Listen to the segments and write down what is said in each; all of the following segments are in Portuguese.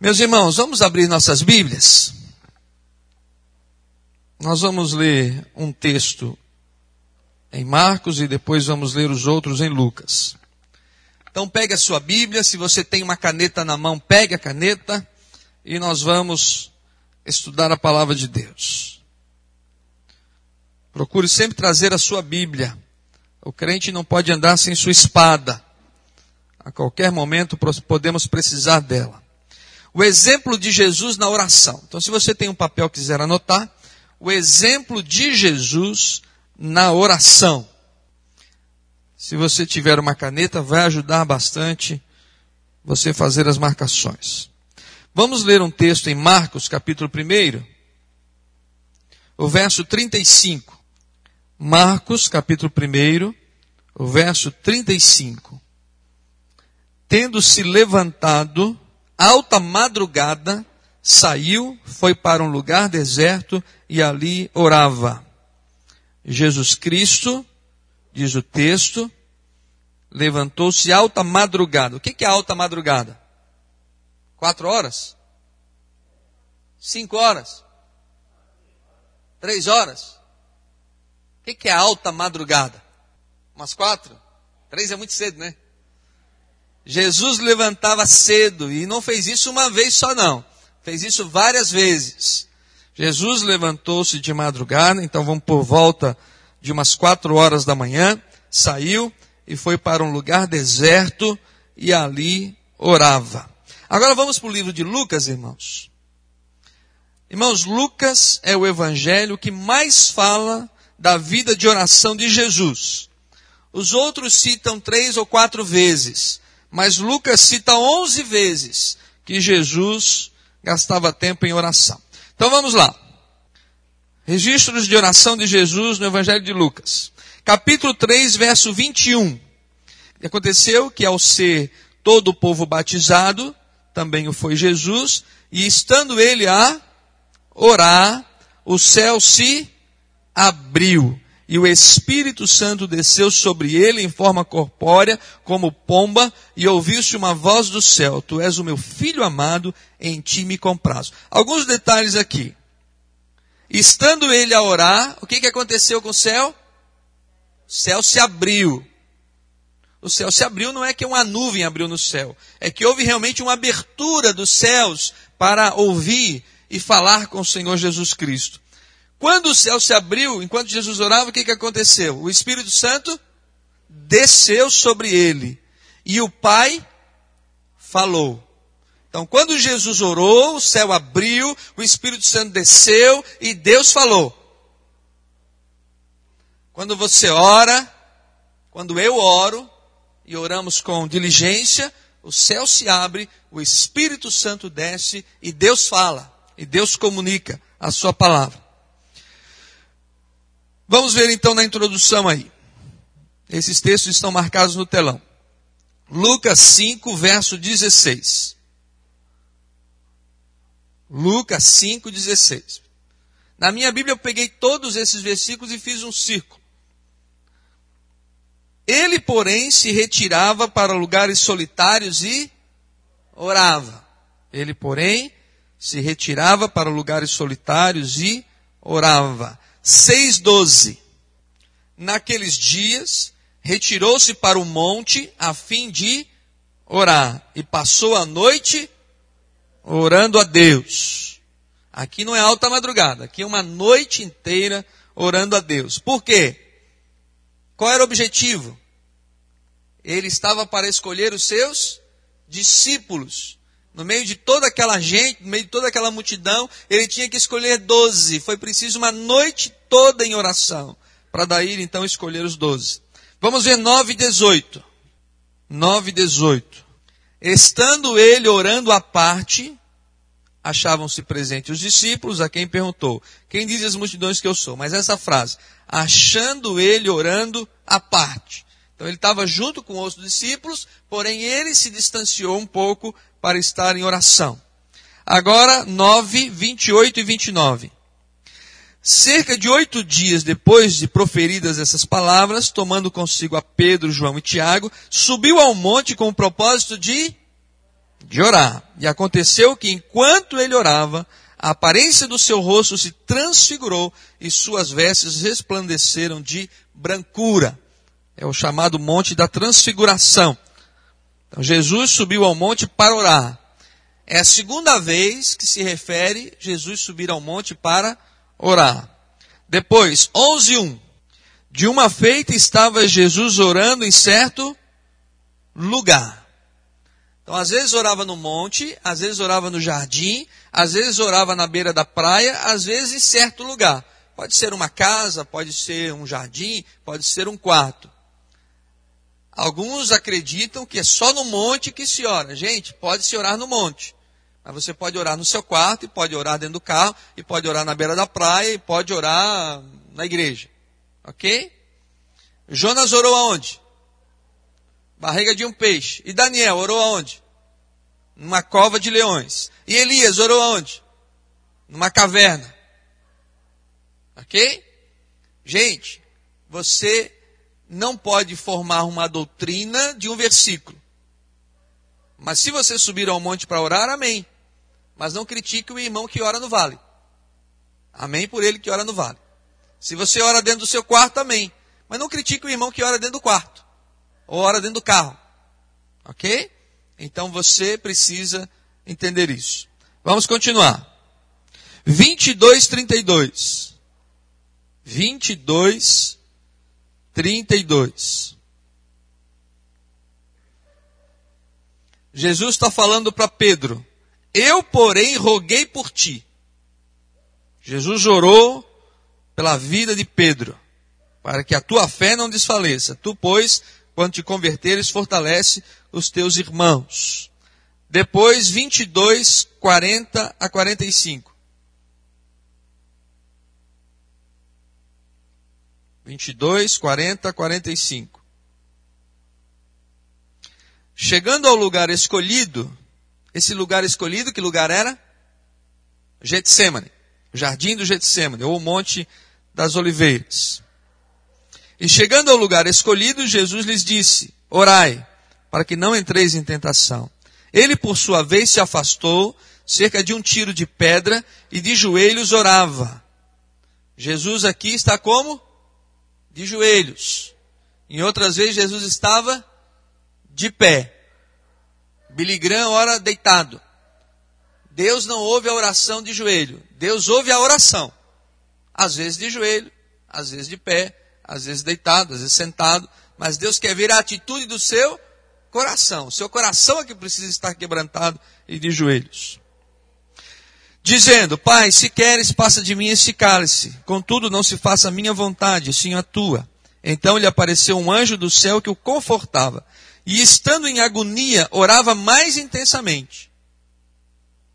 Meus irmãos, vamos abrir nossas Bíblias. Nós vamos ler um texto em Marcos e depois vamos ler os outros em Lucas. Então pegue a sua Bíblia, se você tem uma caneta na mão, pegue a caneta e nós vamos estudar a palavra de Deus. Procure sempre trazer a sua Bíblia. O crente não pode andar sem sua espada. A qualquer momento podemos precisar dela. O exemplo de Jesus na oração. Então, se você tem um papel e quiser anotar, o exemplo de Jesus na oração. Se você tiver uma caneta, vai ajudar bastante você fazer as marcações. Vamos ler um texto em Marcos, capítulo 1, o verso 35. Marcos, capítulo 1, o verso 35. Tendo se levantado, alta madrugada, saiu, foi para um lugar deserto e ali orava. Jesus Cristo, diz o texto, levantou-se alta madrugada. O que é alta madrugada? Quatro horas? Cinco horas? Três horas? O que é alta madrugada? Umas quatro? Três é muito cedo, né? Jesus levantava cedo e não fez isso uma vez só não. Fez isso várias vezes. Jesus levantou-se de madrugada, então vamos por volta de umas quatro horas da manhã, saiu e foi para um lugar deserto e ali orava. Agora vamos para o livro de Lucas, irmãos. Irmãos, Lucas é o evangelho que mais fala da vida de oração de Jesus. Os outros citam três ou quatro vezes mas Lucas cita 11 vezes que Jesus gastava tempo em oração. Então vamos lá. Registros de oração de Jesus no Evangelho de Lucas. Capítulo 3, verso 21. E aconteceu que ao ser todo o povo batizado, também o foi Jesus, e estando ele a orar, o céu se abriu e o Espírito Santo desceu sobre ele em forma corpórea, como pomba, e ouviu-se uma voz do céu: Tu és o meu filho amado, em ti me comprazo. Alguns detalhes aqui. Estando ele a orar, o que, que aconteceu com o céu? O céu se abriu. O céu se abriu não é que uma nuvem abriu no céu, é que houve realmente uma abertura dos céus para ouvir e falar com o Senhor Jesus Cristo. Quando o céu se abriu, enquanto Jesus orava, o que, que aconteceu? O Espírito Santo desceu sobre ele. E o Pai falou. Então, quando Jesus orou, o céu abriu, o Espírito Santo desceu e Deus falou. Quando você ora, quando eu oro, e oramos com diligência, o céu se abre, o Espírito Santo desce e Deus fala, e Deus comunica a sua palavra. Vamos ver então na introdução aí. Esses textos estão marcados no telão. Lucas 5, verso 16. Lucas 5, 16. Na minha Bíblia eu peguei todos esses versículos e fiz um círculo. Ele, porém, se retirava para lugares solitários e orava. Ele, porém, se retirava para lugares solitários e orava. 6,12. Naqueles dias, retirou-se para o monte a fim de orar e passou a noite orando a Deus. Aqui não é alta madrugada, aqui é uma noite inteira orando a Deus. Por quê? Qual era o objetivo? Ele estava para escolher os seus discípulos. No meio de toda aquela gente, no meio de toda aquela multidão, ele tinha que escolher doze. Foi preciso uma noite toda em oração para daí então escolher os doze. Vamos ver 9 e 18. 9 e 18. Estando ele orando à parte, achavam-se presentes os discípulos, a quem perguntou: Quem diz as multidões que eu sou? Mas essa frase, achando ele orando à parte. Então ele estava junto com os discípulos, porém ele se distanciou um pouco para estar em oração. Agora, 9, 28 e 29. Cerca de oito dias depois de proferidas essas palavras, tomando consigo a Pedro, João e Tiago, subiu ao monte com o propósito de, de orar. E aconteceu que enquanto ele orava, a aparência do seu rosto se transfigurou e suas vestes resplandeceram de brancura. É o chamado Monte da Transfiguração. Então Jesus subiu ao monte para orar. É a segunda vez que se refere Jesus subir ao monte para orar. Depois, 11.1. De uma feita estava Jesus orando em certo lugar. Então, às vezes orava no monte, às vezes orava no jardim, às vezes orava na beira da praia, às vezes em certo lugar. Pode ser uma casa, pode ser um jardim, pode ser um quarto. Alguns acreditam que é só no monte que se ora. Gente, pode se orar no monte. Mas você pode orar no seu quarto, e pode orar dentro do carro, e pode orar na beira da praia, e pode orar na igreja. Ok? Jonas orou aonde? Barriga de um peixe. E Daniel orou aonde? Numa cova de leões. E Elias orou aonde? Numa caverna. Ok? Gente, você não pode formar uma doutrina de um versículo. Mas se você subir ao monte para orar, amém. Mas não critique o irmão que ora no vale. Amém por ele que ora no vale. Se você ora dentro do seu quarto, amém. Mas não critique o irmão que ora dentro do quarto. Ou ora dentro do carro. Ok? Então você precisa entender isso. Vamos continuar. 22, 32. 22, 32. Jesus está falando para Pedro: Eu, porém, roguei por ti. Jesus orou pela vida de Pedro, para que a tua fé não desfaleça. Tu, pois, quando te converteres, fortalece os teus irmãos. Depois, 22, 40 a 45. 22, 40 a 45. Chegando ao lugar escolhido, esse lugar escolhido, que lugar era? Getsemane, jardim do Getsemane, ou Monte das Oliveiras. E chegando ao lugar escolhido, Jesus lhes disse: Orai, para que não entreis em tentação. Ele, por sua vez, se afastou, cerca de um tiro de pedra, e de joelhos orava. Jesus aqui está como? De joelhos. Em outras vezes, Jesus estava de pé. Graham ora deitado. Deus não ouve a oração de joelho. Deus ouve a oração. Às vezes de joelho, às vezes de pé, às vezes deitado, às vezes sentado. Mas Deus quer ver a atitude do seu coração. O seu coração é que precisa estar quebrantado e de joelhos. Dizendo, Pai, se queres, passa de mim esse cálice. Contudo, não se faça a minha vontade, sim a tua. Então lhe apareceu um anjo do céu que o confortava e estando em agonia, orava mais intensamente.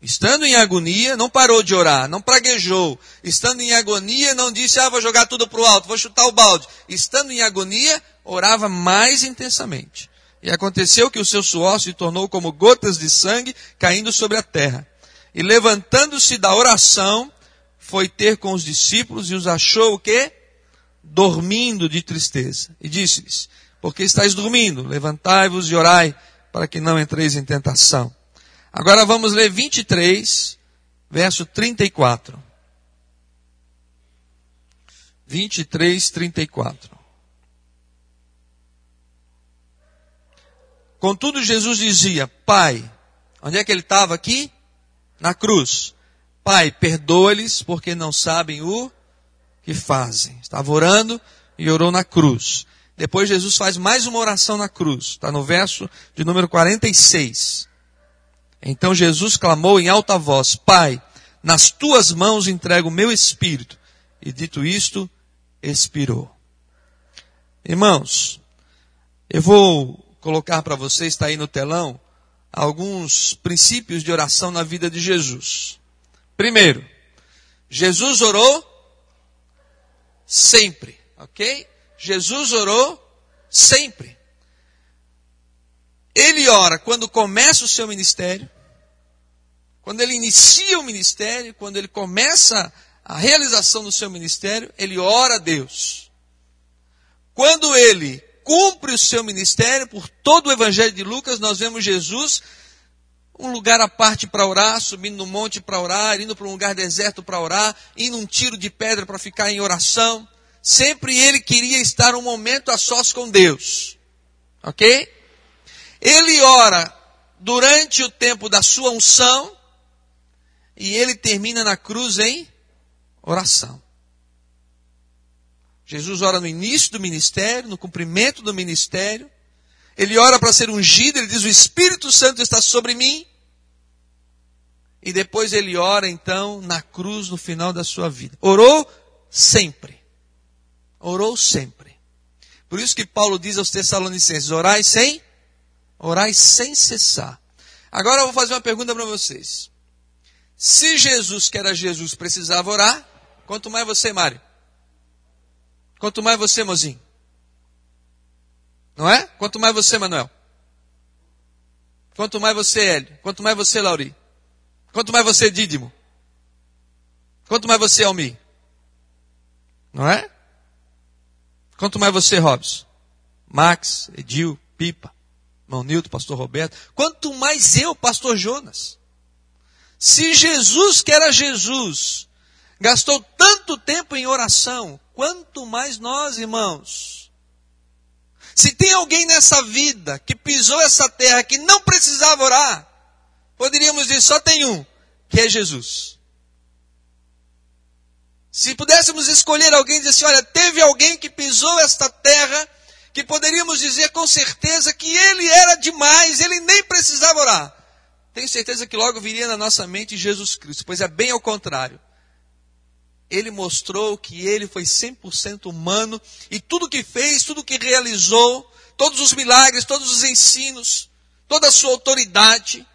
Estando em agonia, não parou de orar, não praguejou. Estando em agonia, não disse, ah, vou jogar tudo para o alto, vou chutar o balde. Estando em agonia, orava mais intensamente. E aconteceu que o seu suor se tornou como gotas de sangue caindo sobre a terra. E levantando-se da oração, foi ter com os discípulos e os achou o quê? Dormindo de tristeza. E disse-lhes, porque estáis dormindo. Levantai-vos e orai, para que não entreis em tentação. Agora vamos ler 23, verso 34. 23, 34. Contudo, Jesus dizia: Pai, onde é que ele estava aqui? Na cruz. Pai, perdoa-lhes, porque não sabem o que fazem. Estava orando e orou na cruz. Depois Jesus faz mais uma oração na cruz. Está no verso de número 46. Então Jesus clamou em alta voz: Pai, nas tuas mãos entrego o meu espírito. E dito isto, expirou. Irmãos, eu vou colocar para vocês, está aí no telão, alguns princípios de oração na vida de Jesus. Primeiro, Jesus orou sempre, ok? Jesus orou sempre. Ele ora quando começa o seu ministério, quando ele inicia o ministério, quando ele começa a realização do seu ministério, ele ora a Deus. Quando ele cumpre o seu ministério, por todo o Evangelho de Lucas, nós vemos Jesus um lugar à parte para orar, subindo no monte para orar, indo para um lugar deserto para orar, indo um tiro de pedra para ficar em oração. Sempre ele queria estar um momento a sós com Deus. Ok? Ele ora durante o tempo da sua unção e ele termina na cruz em oração. Jesus ora no início do ministério, no cumprimento do ministério. Ele ora para ser ungido, ele diz: O Espírito Santo está sobre mim. E depois ele ora então na cruz no final da sua vida. Orou sempre. Orou sempre. Por isso que Paulo diz aos Tessalonicenses: Orai sem, orai sem cessar. Agora eu vou fazer uma pergunta para vocês. Se Jesus, que era Jesus, precisava orar, quanto mais você, Mário? Quanto mais você, mozinho. Não é? Quanto mais você, Manuel. Quanto mais você, Hélio. Quanto mais você, Lauri. Quanto mais você, Dídimo. Quanto mais você, Almi. Não é? Quanto mais você, Robson. Max, Edil, Pipa, irmão Nilton, pastor Roberto. Quanto mais eu, pastor Jonas. Se Jesus, que era Jesus, gastou tanto tempo em oração, quanto mais nós, irmãos. Se tem alguém nessa vida que pisou essa terra que não precisava orar, poderíamos dizer só tem um, que é Jesus. Se pudéssemos escolher alguém e dizer assim, olha, teve alguém que pisou esta terra, que poderíamos dizer com certeza que ele era demais, ele nem precisava orar. Tenho certeza que logo viria na nossa mente Jesus Cristo, pois é bem ao contrário ele mostrou que ele foi 100% humano e tudo que fez, tudo que realizou, todos os milagres, todos os ensinos, toda a sua autoridade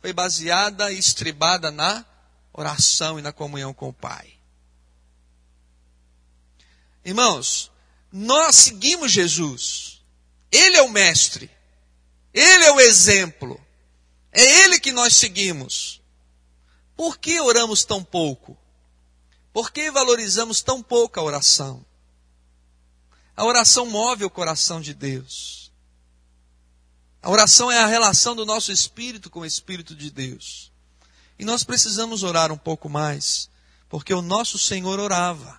foi baseada e estribada na oração e na comunhão com o Pai. Irmãos, nós seguimos Jesus. Ele é o mestre. Ele é o exemplo. É ele que nós seguimos. Por que oramos tão pouco? Por que valorizamos tão pouco a oração? A oração move o coração de Deus. A oração é a relação do nosso espírito com o espírito de Deus. E nós precisamos orar um pouco mais, porque o nosso Senhor orava.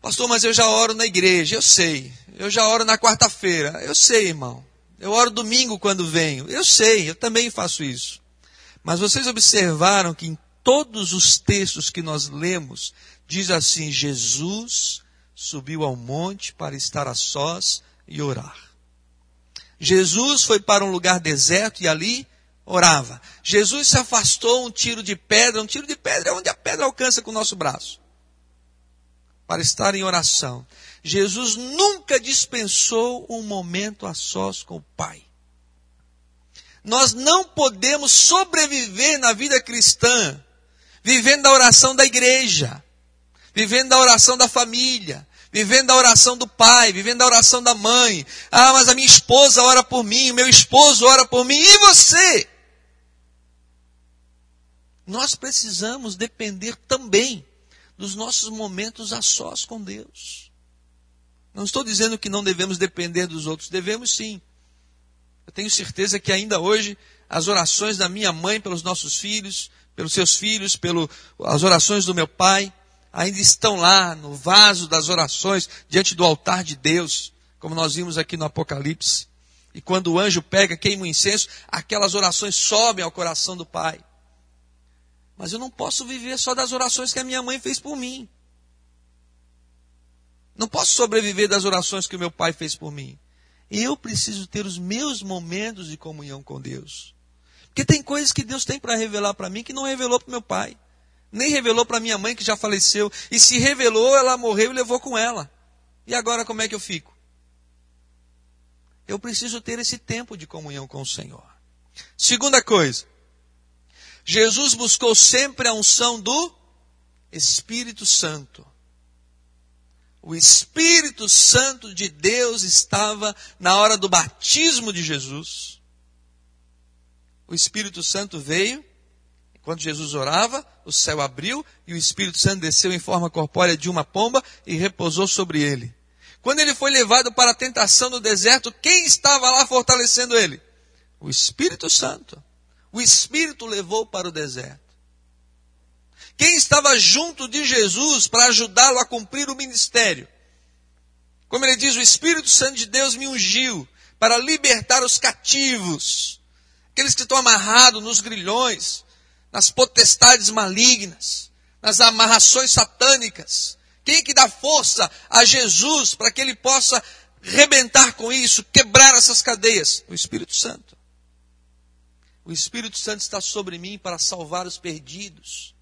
Pastor, mas eu já oro na igreja, eu sei. Eu já oro na quarta-feira, eu sei, irmão. Eu oro domingo quando venho, eu sei, eu também faço isso. Mas vocês observaram que em todos os textos que nós lemos, diz assim: Jesus subiu ao monte para estar a sós e orar. Jesus foi para um lugar deserto e ali orava. Jesus se afastou um tiro de pedra, um tiro de pedra é onde a pedra alcança com o nosso braço, para estar em oração. Jesus nunca dispensou um momento a sós com o Pai. Nós não podemos sobreviver na vida cristã vivendo a oração da igreja, vivendo a oração da família, vivendo a oração do pai, vivendo a oração da mãe. Ah, mas a minha esposa ora por mim, o meu esposo ora por mim, e você? Nós precisamos depender também dos nossos momentos a sós com Deus. Não estou dizendo que não devemos depender dos outros, devemos sim. Eu tenho certeza que ainda hoje as orações da minha mãe pelos nossos filhos, pelos seus filhos, pelas orações do meu pai, ainda estão lá no vaso das orações, diante do altar de Deus, como nós vimos aqui no Apocalipse. E quando o anjo pega, queima o incenso, aquelas orações sobem ao coração do pai. Mas eu não posso viver só das orações que a minha mãe fez por mim. Não posso sobreviver das orações que o meu pai fez por mim. Eu preciso ter os meus momentos de comunhão com Deus. Porque tem coisas que Deus tem para revelar para mim que não revelou para meu pai. Nem revelou para minha mãe que já faleceu. E se revelou, ela morreu e levou com ela. E agora como é que eu fico? Eu preciso ter esse tempo de comunhão com o Senhor. Segunda coisa. Jesus buscou sempre a unção do Espírito Santo. O Espírito Santo de Deus estava na hora do batismo de Jesus o Espírito Santo veio, enquanto Jesus orava, o céu abriu e o Espírito Santo desceu em forma corpórea de uma pomba e repousou sobre ele. Quando ele foi levado para a tentação no deserto, quem estava lá fortalecendo ele? O Espírito Santo. o Espírito levou para o deserto? Quem estava junto de Jesus para ajudá-lo a cumprir o ministério? Como ele diz, o Espírito Santo de Deus me ungiu para libertar os cativos, aqueles que estão amarrados nos grilhões, nas potestades malignas, nas amarrações satânicas. Quem que dá força a Jesus para que ele possa rebentar com isso, quebrar essas cadeias? O Espírito Santo. O Espírito Santo está sobre mim para salvar os perdidos.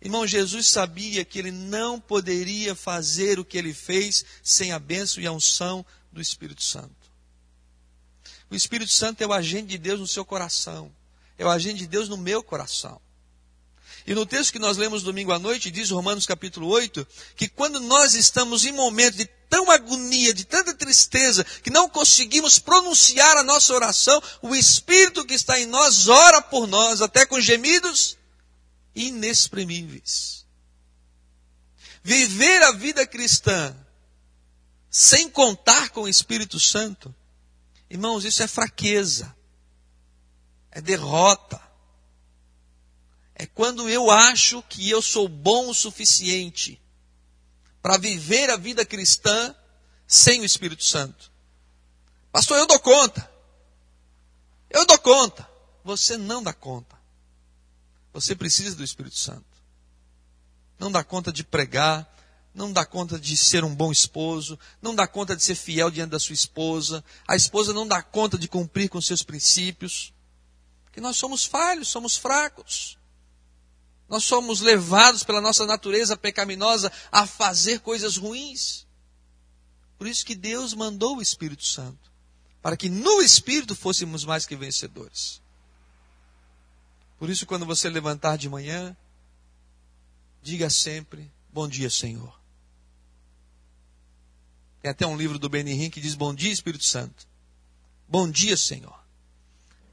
Irmão, Jesus sabia que ele não poderia fazer o que ele fez sem a bênção e a unção do Espírito Santo. O Espírito Santo é o agente de Deus no seu coração. É o agente de Deus no meu coração. E no texto que nós lemos domingo à noite, diz Romanos capítulo 8, que quando nós estamos em momentos de tão agonia, de tanta tristeza, que não conseguimos pronunciar a nossa oração, o Espírito que está em nós ora por nós, até com gemidos inexprimíveis. Viver a vida cristã sem contar com o Espírito Santo Irmãos, isso é fraqueza, é derrota. É quando eu acho que eu sou bom o suficiente para viver a vida cristã sem o Espírito Santo. Pastor, eu dou conta. Eu dou conta. Você não dá conta. Você precisa do Espírito Santo. Não dá conta de pregar, não dá conta de ser um bom esposo, não dá conta de ser fiel diante da sua esposa, a esposa não dá conta de cumprir com seus princípios, porque nós somos falhos, somos fracos. Nós somos levados pela nossa natureza pecaminosa a fazer coisas ruins. Por isso que Deus mandou o Espírito Santo, para que no Espírito fôssemos mais que vencedores. Por isso, quando você levantar de manhã, diga sempre: Bom dia, Senhor. Tem até um livro do Benihim que diz: Bom dia, Espírito Santo. Bom dia, Senhor.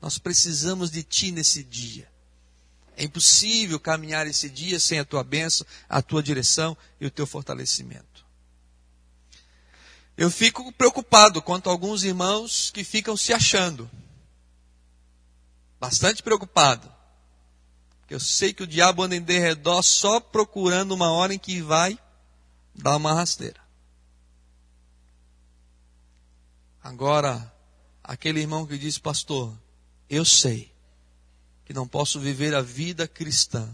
Nós precisamos de Ti nesse dia. É impossível caminhar esse dia sem a Tua bênção, a Tua direção e o Teu fortalecimento. Eu fico preocupado quanto a alguns irmãos que ficam se achando. Bastante preocupado. Eu sei que o diabo anda em derredor só procurando uma hora em que vai dar uma rasteira. Agora, aquele irmão que diz, pastor, eu sei que não posso viver a vida cristã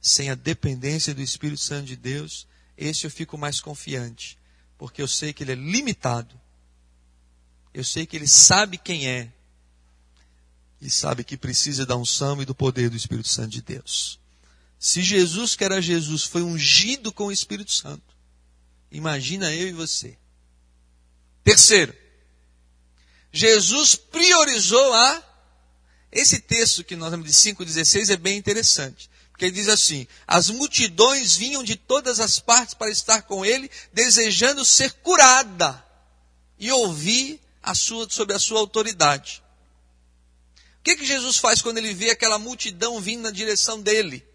sem a dependência do Espírito Santo de Deus, esse eu fico mais confiante, porque eu sei que ele é limitado, eu sei que ele sabe quem é, e sabe que precisa da unção e do poder do Espírito Santo de Deus. Se Jesus, que era Jesus, foi ungido com o Espírito Santo, imagina eu e você. Terceiro, Jesus priorizou a. Esse texto que nós temos de 5,16 é bem interessante. Porque ele diz assim: As multidões vinham de todas as partes para estar com ele, desejando ser curada e ouvir a sua, sobre a sua autoridade. O que, que Jesus faz quando ele vê aquela multidão vindo na direção dele?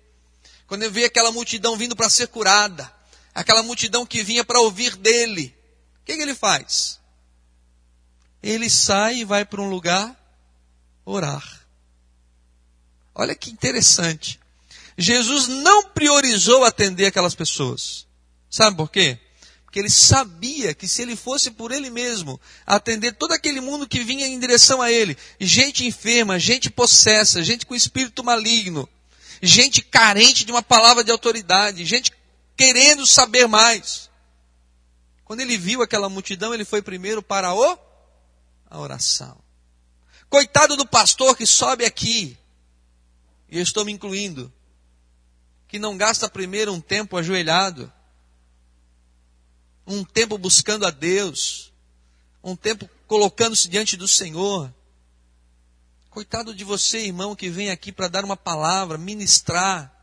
Quando ele vê aquela multidão vindo para ser curada, aquela multidão que vinha para ouvir dele, o que, que ele faz? Ele sai e vai para um lugar orar. Olha que interessante. Jesus não priorizou atender aquelas pessoas. Sabe por quê? Porque ele sabia que se ele fosse por ele mesmo atender todo aquele mundo que vinha em direção a ele, gente enferma, gente possessa, gente com espírito maligno, gente carente de uma palavra de autoridade, gente querendo saber mais. Quando ele viu aquela multidão, ele foi primeiro para o a oração. Coitado do pastor que sobe aqui, e eu estou me incluindo, que não gasta primeiro um tempo ajoelhado, um tempo buscando a Deus, um tempo colocando-se diante do Senhor. Coitado de você, irmão, que vem aqui para dar uma palavra, ministrar,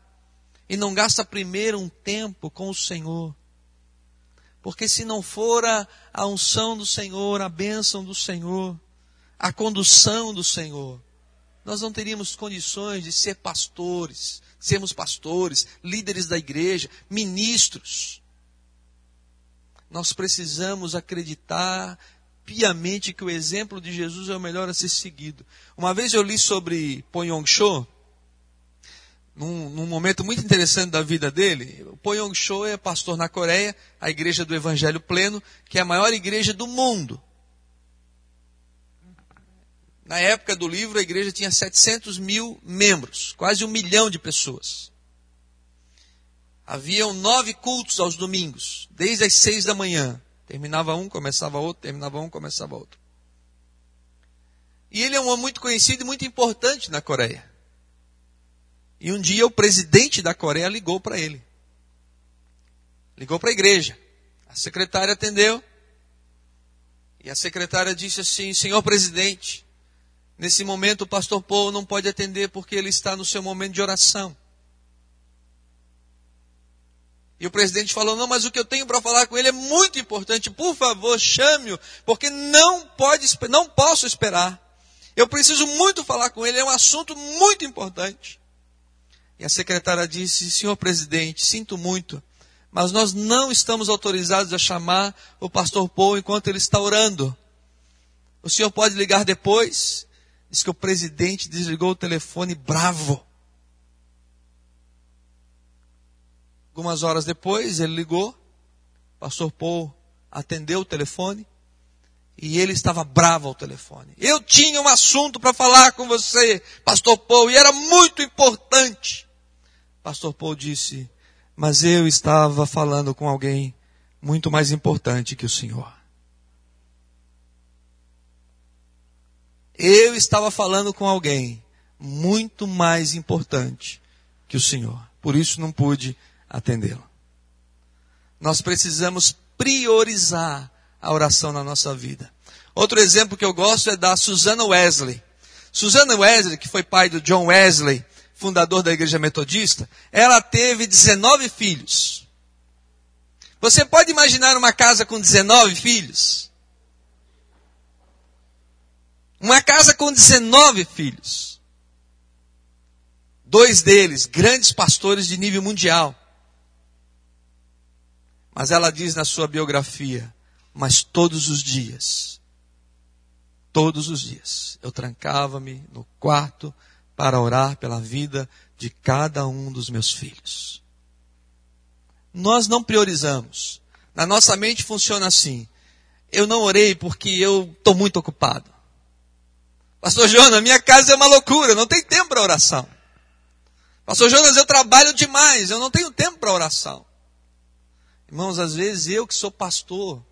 e não gasta primeiro um tempo com o Senhor. Porque se não fora a unção do Senhor, a bênção do Senhor, a condução do Senhor, nós não teríamos condições de ser pastores, sermos pastores, líderes da igreja, ministros. Nós precisamos acreditar piamente que o exemplo de Jesus é o melhor a ser seguido. Uma vez eu li sobre Poyong Cho, num, num, momento muito interessante da vida dele. O Poyong Cho é pastor na Coreia, a igreja do Evangelho Pleno, que é a maior igreja do mundo. Na época do livro, a igreja tinha 700 mil membros, quase um milhão de pessoas. Haviam nove cultos aos domingos, desde as seis da manhã. Terminava um, começava outro, terminava um, começava outro. E ele é um homem muito conhecido e muito importante na Coreia. E um dia o presidente da Coreia ligou para ele. Ligou para a igreja. A secretária atendeu. E a secretária disse assim: Senhor presidente, nesse momento o pastor Paul não pode atender porque ele está no seu momento de oração. E o presidente falou: Não, mas o que eu tenho para falar com ele é muito importante. Por favor, chame-o, porque não pode, não posso esperar. Eu preciso muito falar com ele, é um assunto muito importante. E a secretária disse: Senhor presidente, sinto muito, mas nós não estamos autorizados a chamar o pastor Paul enquanto ele está orando. O senhor pode ligar depois? Diz que o presidente desligou o telefone bravo. Algumas horas depois, ele ligou, o pastor Paul atendeu o telefone e ele estava bravo ao telefone. Eu tinha um assunto para falar com você, pastor Paul, e era muito importante. Pastor Paul disse: Mas eu estava falando com alguém muito mais importante que o senhor. Eu estava falando com alguém muito mais importante que o senhor. Por isso não pude atendê-lo. Nós precisamos priorizar a oração na nossa vida. Outro exemplo que eu gosto é da Susana Wesley. Susana Wesley, que foi pai do John Wesley, fundador da igreja metodista, ela teve 19 filhos. Você pode imaginar uma casa com 19 filhos? Uma casa com 19 filhos. Dois deles, grandes pastores de nível mundial. Mas ela diz na sua biografia: Mas todos os dias, todos os dias, eu trancava-me no quarto para orar pela vida de cada um dos meus filhos. Nós não priorizamos. Na nossa mente funciona assim. Eu não orei porque eu estou muito ocupado. Pastor Jonas, minha casa é uma loucura, não tem tempo para oração. Pastor Jonas, eu trabalho demais, eu não tenho tempo para oração. Irmãos, às vezes eu que sou pastor,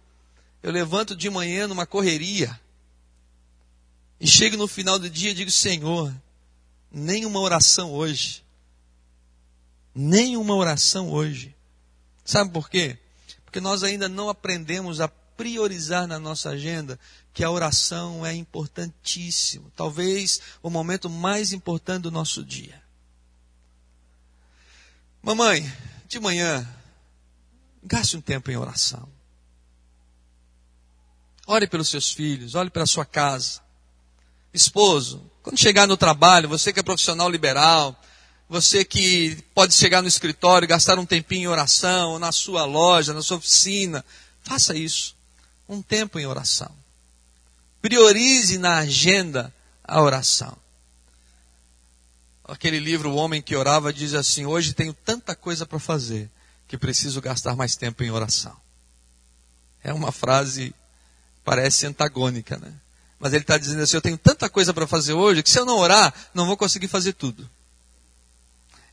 eu levanto de manhã numa correria e chego no final do dia e digo: Senhor, nenhuma oração hoje. Nenhuma oração hoje. Sabe por quê? Porque nós ainda não aprendemos a priorizar na nossa agenda que a oração é importantíssimo, talvez o momento mais importante do nosso dia. Mamãe, de manhã Gaste um tempo em oração. Ore pelos seus filhos, ore pela sua casa. Esposo, quando chegar no trabalho, você que é profissional liberal, você que pode chegar no escritório, gastar um tempinho em oração, na sua loja, na sua oficina, faça isso. Um tempo em oração. Priorize na agenda a oração. Aquele livro, O Homem que Orava, diz assim: Hoje tenho tanta coisa para fazer que preciso gastar mais tempo em oração. É uma frase, parece antagônica, né? Mas ele está dizendo assim: eu tenho tanta coisa para fazer hoje que se eu não orar, não vou conseguir fazer tudo.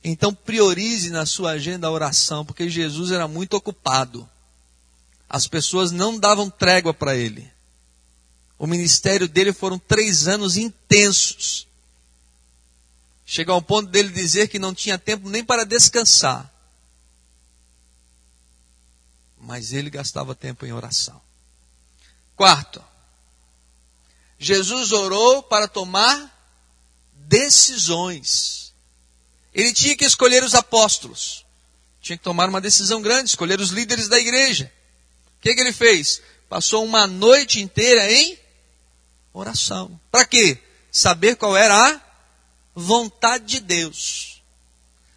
Então priorize na sua agenda a oração, porque Jesus era muito ocupado. As pessoas não davam trégua para ele. O ministério dele foram três anos intensos. Chega ao ponto dele dizer que não tinha tempo nem para descansar mas ele gastava tempo em oração. Quarto, Jesus orou para tomar decisões. Ele tinha que escolher os apóstolos. Tinha que tomar uma decisão grande, escolher os líderes da igreja. O que, que ele fez? Passou uma noite inteira em oração. Para quê? Saber qual era a vontade de Deus.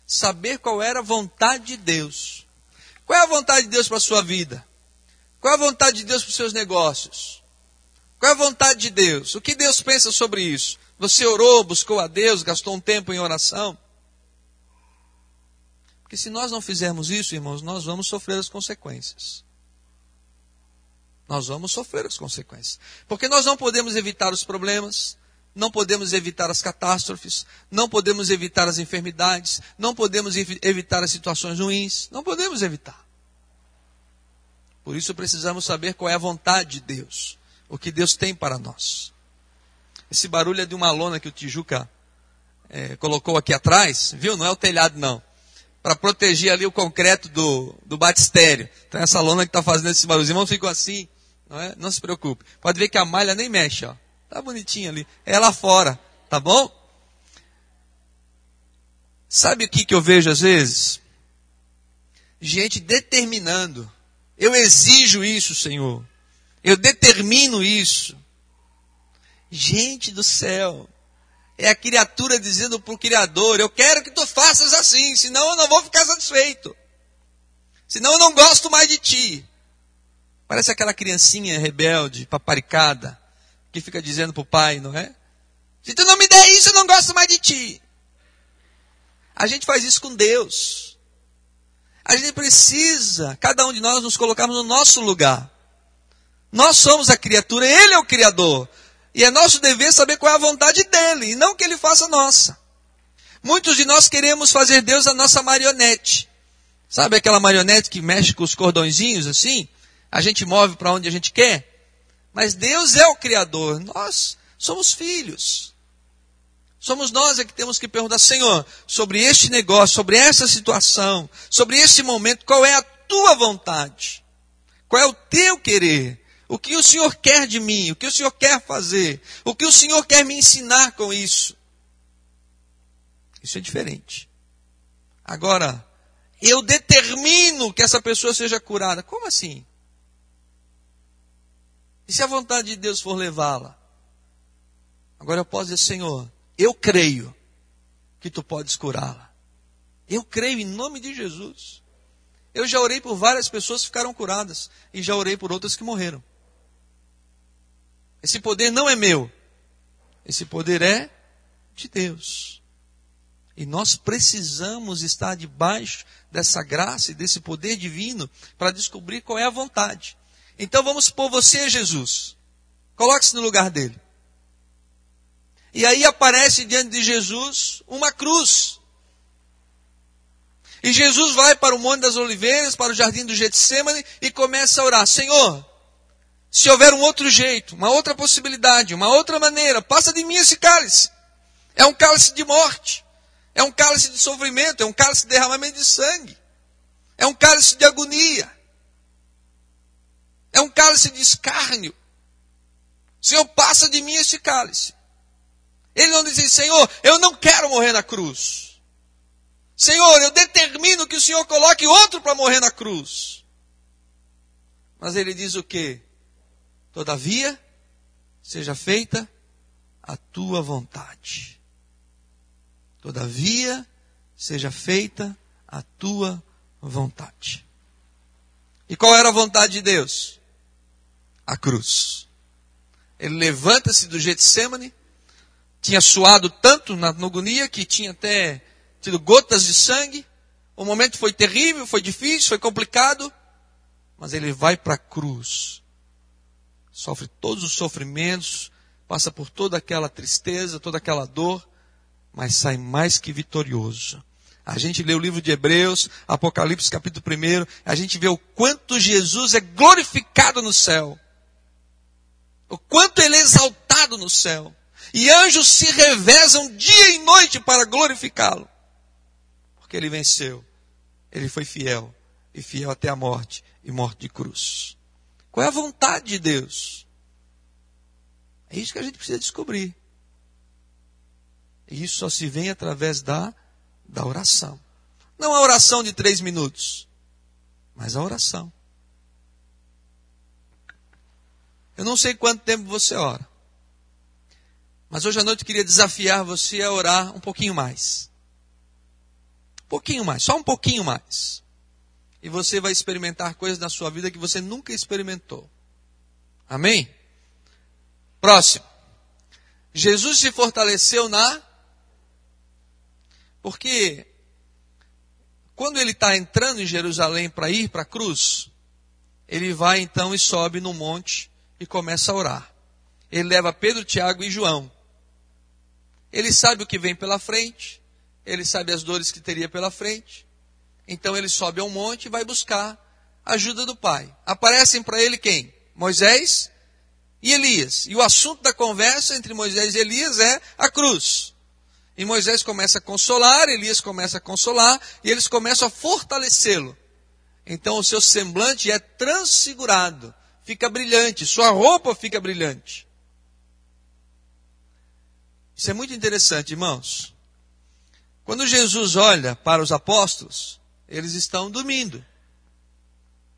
Saber qual era a vontade de Deus. Qual é a vontade de Deus para a sua vida? Qual é a vontade de Deus para os seus negócios? Qual é a vontade de Deus? O que Deus pensa sobre isso? Você orou, buscou a Deus, gastou um tempo em oração? Porque se nós não fizermos isso, irmãos, nós vamos sofrer as consequências. Nós vamos sofrer as consequências. Porque nós não podemos evitar os problemas, não podemos evitar as catástrofes, não podemos evitar as enfermidades, não podemos evitar as situações ruins, não podemos evitar. Por isso precisamos saber qual é a vontade de Deus, o que Deus tem para nós. Esse barulho é de uma lona que o Tijuca é, colocou aqui atrás, viu? Não é o telhado, não. Para proteger ali o concreto do, do batistério. Então essa lona que está fazendo esse barulho. Os irmãos ficam assim, não, é? não se preocupe. Pode ver que a malha nem mexe, ó. Tá bonitinha ali. É lá fora, tá bom? Sabe o que, que eu vejo às vezes? Gente determinando. Eu exijo isso, Senhor. Eu determino isso. Gente do céu. É a criatura dizendo para o Criador: Eu quero que tu faças assim, senão eu não vou ficar satisfeito. Senão eu não gosto mais de ti. Parece aquela criancinha rebelde, paparicada, que fica dizendo para o pai, não é? Se tu não me der isso, eu não gosto mais de ti. A gente faz isso com Deus. A gente precisa, cada um de nós, nos colocarmos no nosso lugar. Nós somos a criatura, Ele é o Criador. E é nosso dever saber qual é a vontade dele, e não que ele faça a nossa. Muitos de nós queremos fazer Deus a nossa marionete. Sabe aquela marionete que mexe com os cordõezinhos assim? A gente move para onde a gente quer? Mas Deus é o Criador, nós somos filhos. Somos nós é que temos que perguntar, Senhor, sobre este negócio, sobre essa situação, sobre este momento, qual é a tua vontade? Qual é o teu querer? O que o Senhor quer de mim? O que o Senhor quer fazer? O que o Senhor quer me ensinar com isso? Isso é diferente. Agora, eu determino que essa pessoa seja curada. Como assim? E se a vontade de Deus for levá-la? Agora eu posso dizer, Senhor, eu creio que tu podes curá-la. Eu creio em nome de Jesus. Eu já orei por várias pessoas que ficaram curadas e já orei por outras que morreram. Esse poder não é meu. Esse poder é de Deus. E nós precisamos estar debaixo dessa graça e desse poder divino para descobrir qual é a vontade. Então vamos pôr você, Jesus. Coloque-se no lugar dele. E aí aparece diante de Jesus uma cruz. E Jesus vai para o Monte das Oliveiras, para o jardim do Getsemane e começa a orar: Senhor, se houver um outro jeito, uma outra possibilidade, uma outra maneira, passa de mim esse cálice. É um cálice de morte. É um cálice de sofrimento. É um cálice de derramamento de sangue. É um cálice de agonia. É um cálice de escárnio. Senhor, passa de mim esse cálice. Ele não diz, Senhor, eu não quero morrer na cruz. Senhor, eu determino que o Senhor coloque outro para morrer na cruz. Mas ele diz o quê? Todavia, seja feita a tua vontade. Todavia, seja feita a tua vontade. E qual era a vontade de Deus? A cruz. Ele levanta-se do Getsemane, tinha suado tanto na agonia que tinha até tido gotas de sangue. O momento foi terrível, foi difícil, foi complicado, mas ele vai para a cruz sofre todos os sofrimentos, passa por toda aquela tristeza, toda aquela dor, mas sai mais que vitorioso. A gente lê o livro de Hebreus, Apocalipse capítulo 1, a gente vê o quanto Jesus é glorificado no céu. O quanto ele é exaltado no céu. E anjos se revezam dia e noite para glorificá-lo. Porque ele venceu. Ele foi fiel. E fiel até a morte e morte de cruz. Qual é a vontade de Deus? É isso que a gente precisa descobrir. E isso só se vê através da, da oração. Não a oração de três minutos, mas a oração. Eu não sei quanto tempo você ora. Mas hoje à noite eu queria desafiar você a orar um pouquinho mais. Um pouquinho mais, só um pouquinho mais e você vai experimentar coisas na sua vida que você nunca experimentou. Amém? Próximo. Jesus se fortaleceu na. Porque quando ele está entrando em Jerusalém para ir para a cruz, ele vai então e sobe no monte e começa a orar. Ele leva Pedro, Tiago e João. Ele sabe o que vem pela frente, ele sabe as dores que teria pela frente. Então ele sobe a um monte e vai buscar a ajuda do Pai. Aparecem para ele quem? Moisés e Elias. E o assunto da conversa entre Moisés e Elias é a cruz. E Moisés começa a consolar, Elias começa a consolar, e eles começam a fortalecê-lo. Então o seu semblante é transfigurado, fica brilhante, sua roupa fica brilhante. Isso é muito interessante, irmãos. Quando Jesus olha para os apóstolos, eles estão dormindo.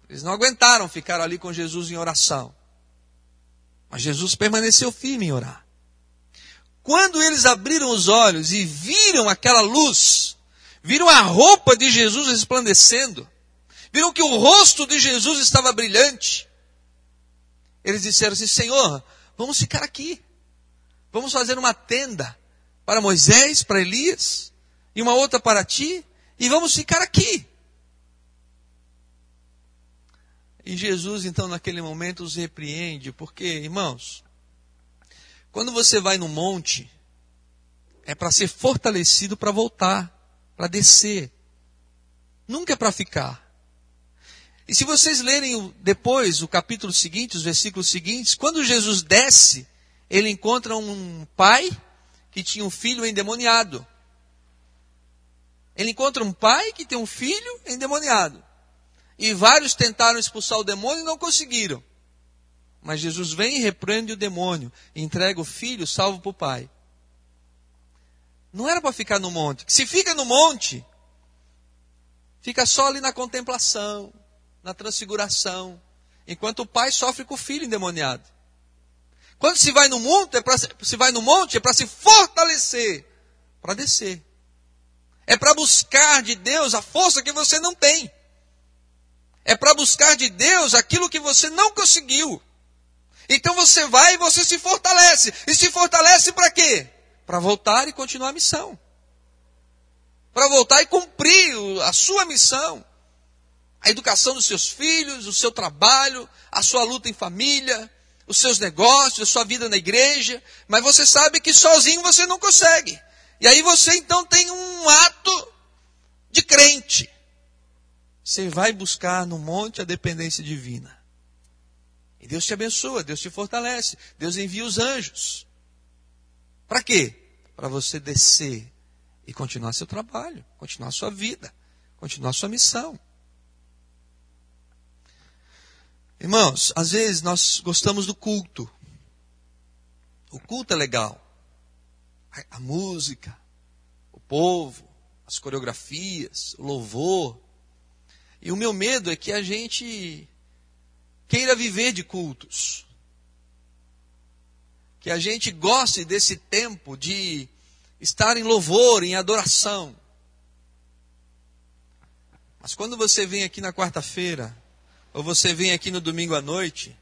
Eles não aguentaram ficar ali com Jesus em oração. Mas Jesus permaneceu firme em orar. Quando eles abriram os olhos e viram aquela luz, viram a roupa de Jesus resplandecendo, viram que o rosto de Jesus estava brilhante, eles disseram assim: Senhor, vamos ficar aqui. Vamos fazer uma tenda para Moisés, para Elias, e uma outra para ti, e vamos ficar aqui. E Jesus, então, naquele momento, os repreende, porque, irmãos, quando você vai no monte, é para ser fortalecido para voltar, para descer. Nunca é para ficar. E se vocês lerem depois o capítulo seguinte, os versículos seguintes, quando Jesus desce, ele encontra um pai que tinha um filho endemoniado. Ele encontra um pai que tem um filho endemoniado. E vários tentaram expulsar o demônio e não conseguiram. Mas Jesus vem e repreende o demônio, entrega o filho salvo para o pai. Não era para ficar no monte. Se fica no monte, fica só ali na contemplação, na transfiguração, enquanto o pai sofre com o filho endemoniado. Quando se vai no monte, é para se vai no monte é para se fortalecer, para descer. É para buscar de Deus a força que você não tem. É para buscar de Deus aquilo que você não conseguiu. Então você vai e você se fortalece. E se fortalece para quê? Para voltar e continuar a missão. Para voltar e cumprir a sua missão. A educação dos seus filhos, o seu trabalho, a sua luta em família, os seus negócios, a sua vida na igreja. Mas você sabe que sozinho você não consegue. E aí você então tem um ato de crente. Você vai buscar no monte a dependência divina. E Deus te abençoa, Deus te fortalece, Deus envia os anjos. Para quê? Para você descer e continuar seu trabalho, continuar sua vida, continuar sua missão. Irmãos, às vezes nós gostamos do culto. O culto é legal. A, a música, o povo, as coreografias, o louvor. E o meu medo é que a gente queira viver de cultos. Que a gente goste desse tempo de estar em louvor, em adoração. Mas quando você vem aqui na quarta-feira, ou você vem aqui no domingo à noite,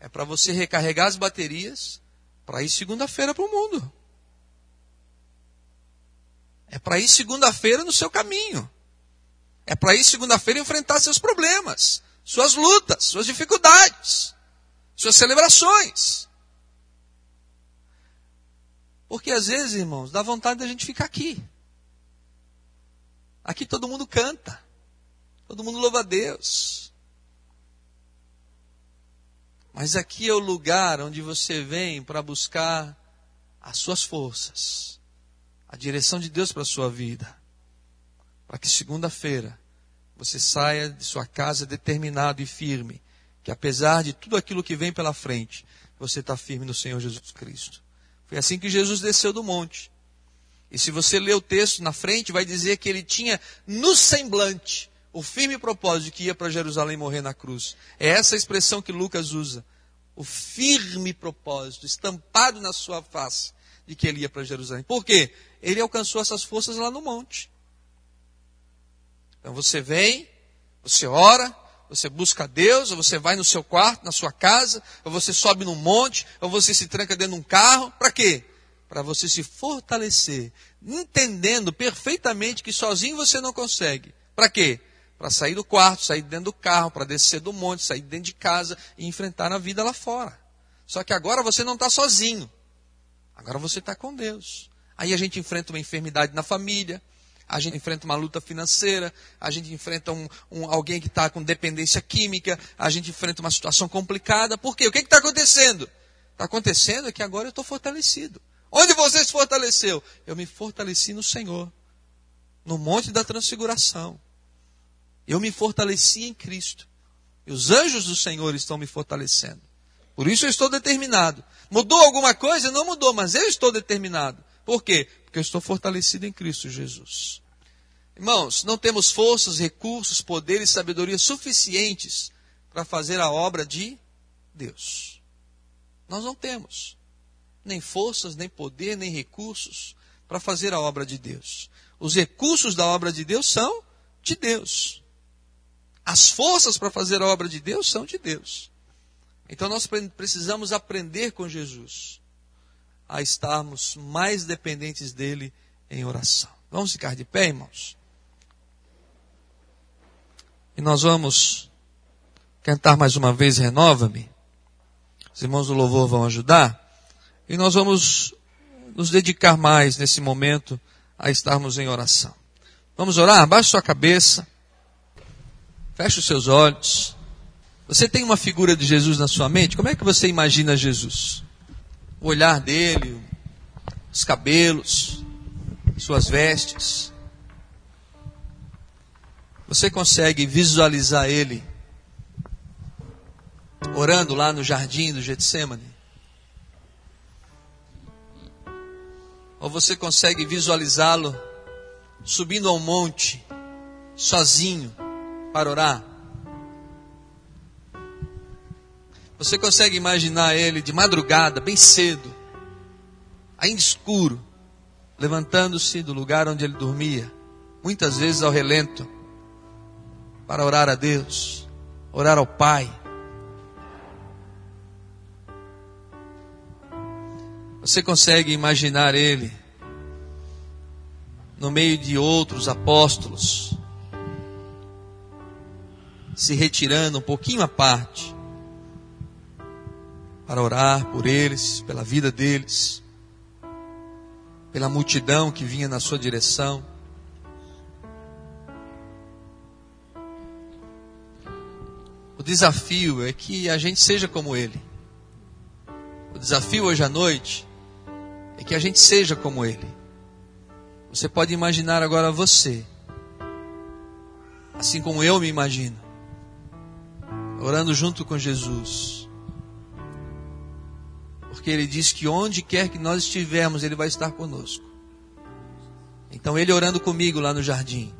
é para você recarregar as baterias para ir segunda-feira para o mundo. É para ir segunda-feira no seu caminho. É para ir segunda-feira enfrentar seus problemas, suas lutas, suas dificuldades, suas celebrações. Porque às vezes, irmãos, dá vontade da gente ficar aqui. Aqui todo mundo canta. Todo mundo louva a Deus. Mas aqui é o lugar onde você vem para buscar as suas forças, a direção de Deus para a sua vida. Para que segunda-feira você saia de sua casa determinado e firme, que apesar de tudo aquilo que vem pela frente, você está firme no Senhor Jesus Cristo. Foi assim que Jesus desceu do monte. E se você ler o texto na frente, vai dizer que ele tinha no semblante o firme propósito de que ia para Jerusalém morrer na cruz. É essa expressão que Lucas usa. O firme propósito, estampado na sua face, de que ele ia para Jerusalém. Por quê? Ele alcançou essas forças lá no monte. Então você vem, você ora, Você busca Deus, ou você vai no seu quarto, na sua casa, ou você sobe num monte, ou você se tranca dentro de um carro. Para quê? Para você se fortalecer, entendendo perfeitamente que sozinho você não consegue. Para quê? Para sair do quarto, sair dentro do carro, para descer do monte, sair dentro de casa e enfrentar a vida lá fora. Só que agora você não está sozinho. Agora você está com Deus. Aí a gente enfrenta uma enfermidade na família, a gente enfrenta uma luta financeira, a gente enfrenta um, um alguém que está com dependência química, a gente enfrenta uma situação complicada. Por quê? O que está acontecendo? Está acontecendo é que agora eu estou fortalecido. Onde você se fortaleceu? Eu me fortaleci no Senhor, no monte da transfiguração. Eu me fortaleci em Cristo. E os anjos do Senhor estão me fortalecendo. Por isso eu estou determinado. Mudou alguma coisa? Não mudou, mas eu estou determinado. Por quê? Porque eu estou fortalecido em Cristo Jesus. Irmãos, não temos forças, recursos, poder e sabedoria suficientes para fazer a obra de Deus. Nós não temos nem forças, nem poder, nem recursos para fazer a obra de Deus. Os recursos da obra de Deus são de Deus. As forças para fazer a obra de Deus são de Deus. Então nós precisamos aprender com Jesus a estarmos mais dependentes dele em oração. Vamos ficar de pé, irmãos? E nós vamos cantar mais uma vez Renova-me. Os irmãos do louvor vão ajudar. E nós vamos nos dedicar mais nesse momento a estarmos em oração. Vamos orar? Abaixe sua cabeça. Feche os seus olhos. Você tem uma figura de Jesus na sua mente? Como é que você imagina Jesus? o olhar dele, os cabelos, suas vestes. Você consegue visualizar ele orando lá no jardim do Getsemane? Ou você consegue visualizá-lo subindo ao monte, sozinho, para orar? Você consegue imaginar ele de madrugada, bem cedo, ainda escuro, levantando-se do lugar onde ele dormia, muitas vezes ao relento, para orar a Deus, orar ao Pai. Você consegue imaginar ele no meio de outros apóstolos, se retirando um pouquinho à parte, para orar por eles, pela vida deles, pela multidão que vinha na sua direção. O desafio é que a gente seja como ele. O desafio hoje à noite é que a gente seja como ele. Você pode imaginar agora você, assim como eu me imagino, orando junto com Jesus porque ele diz que onde quer que nós estivermos, ele vai estar conosco. Então ele orando comigo lá no jardim,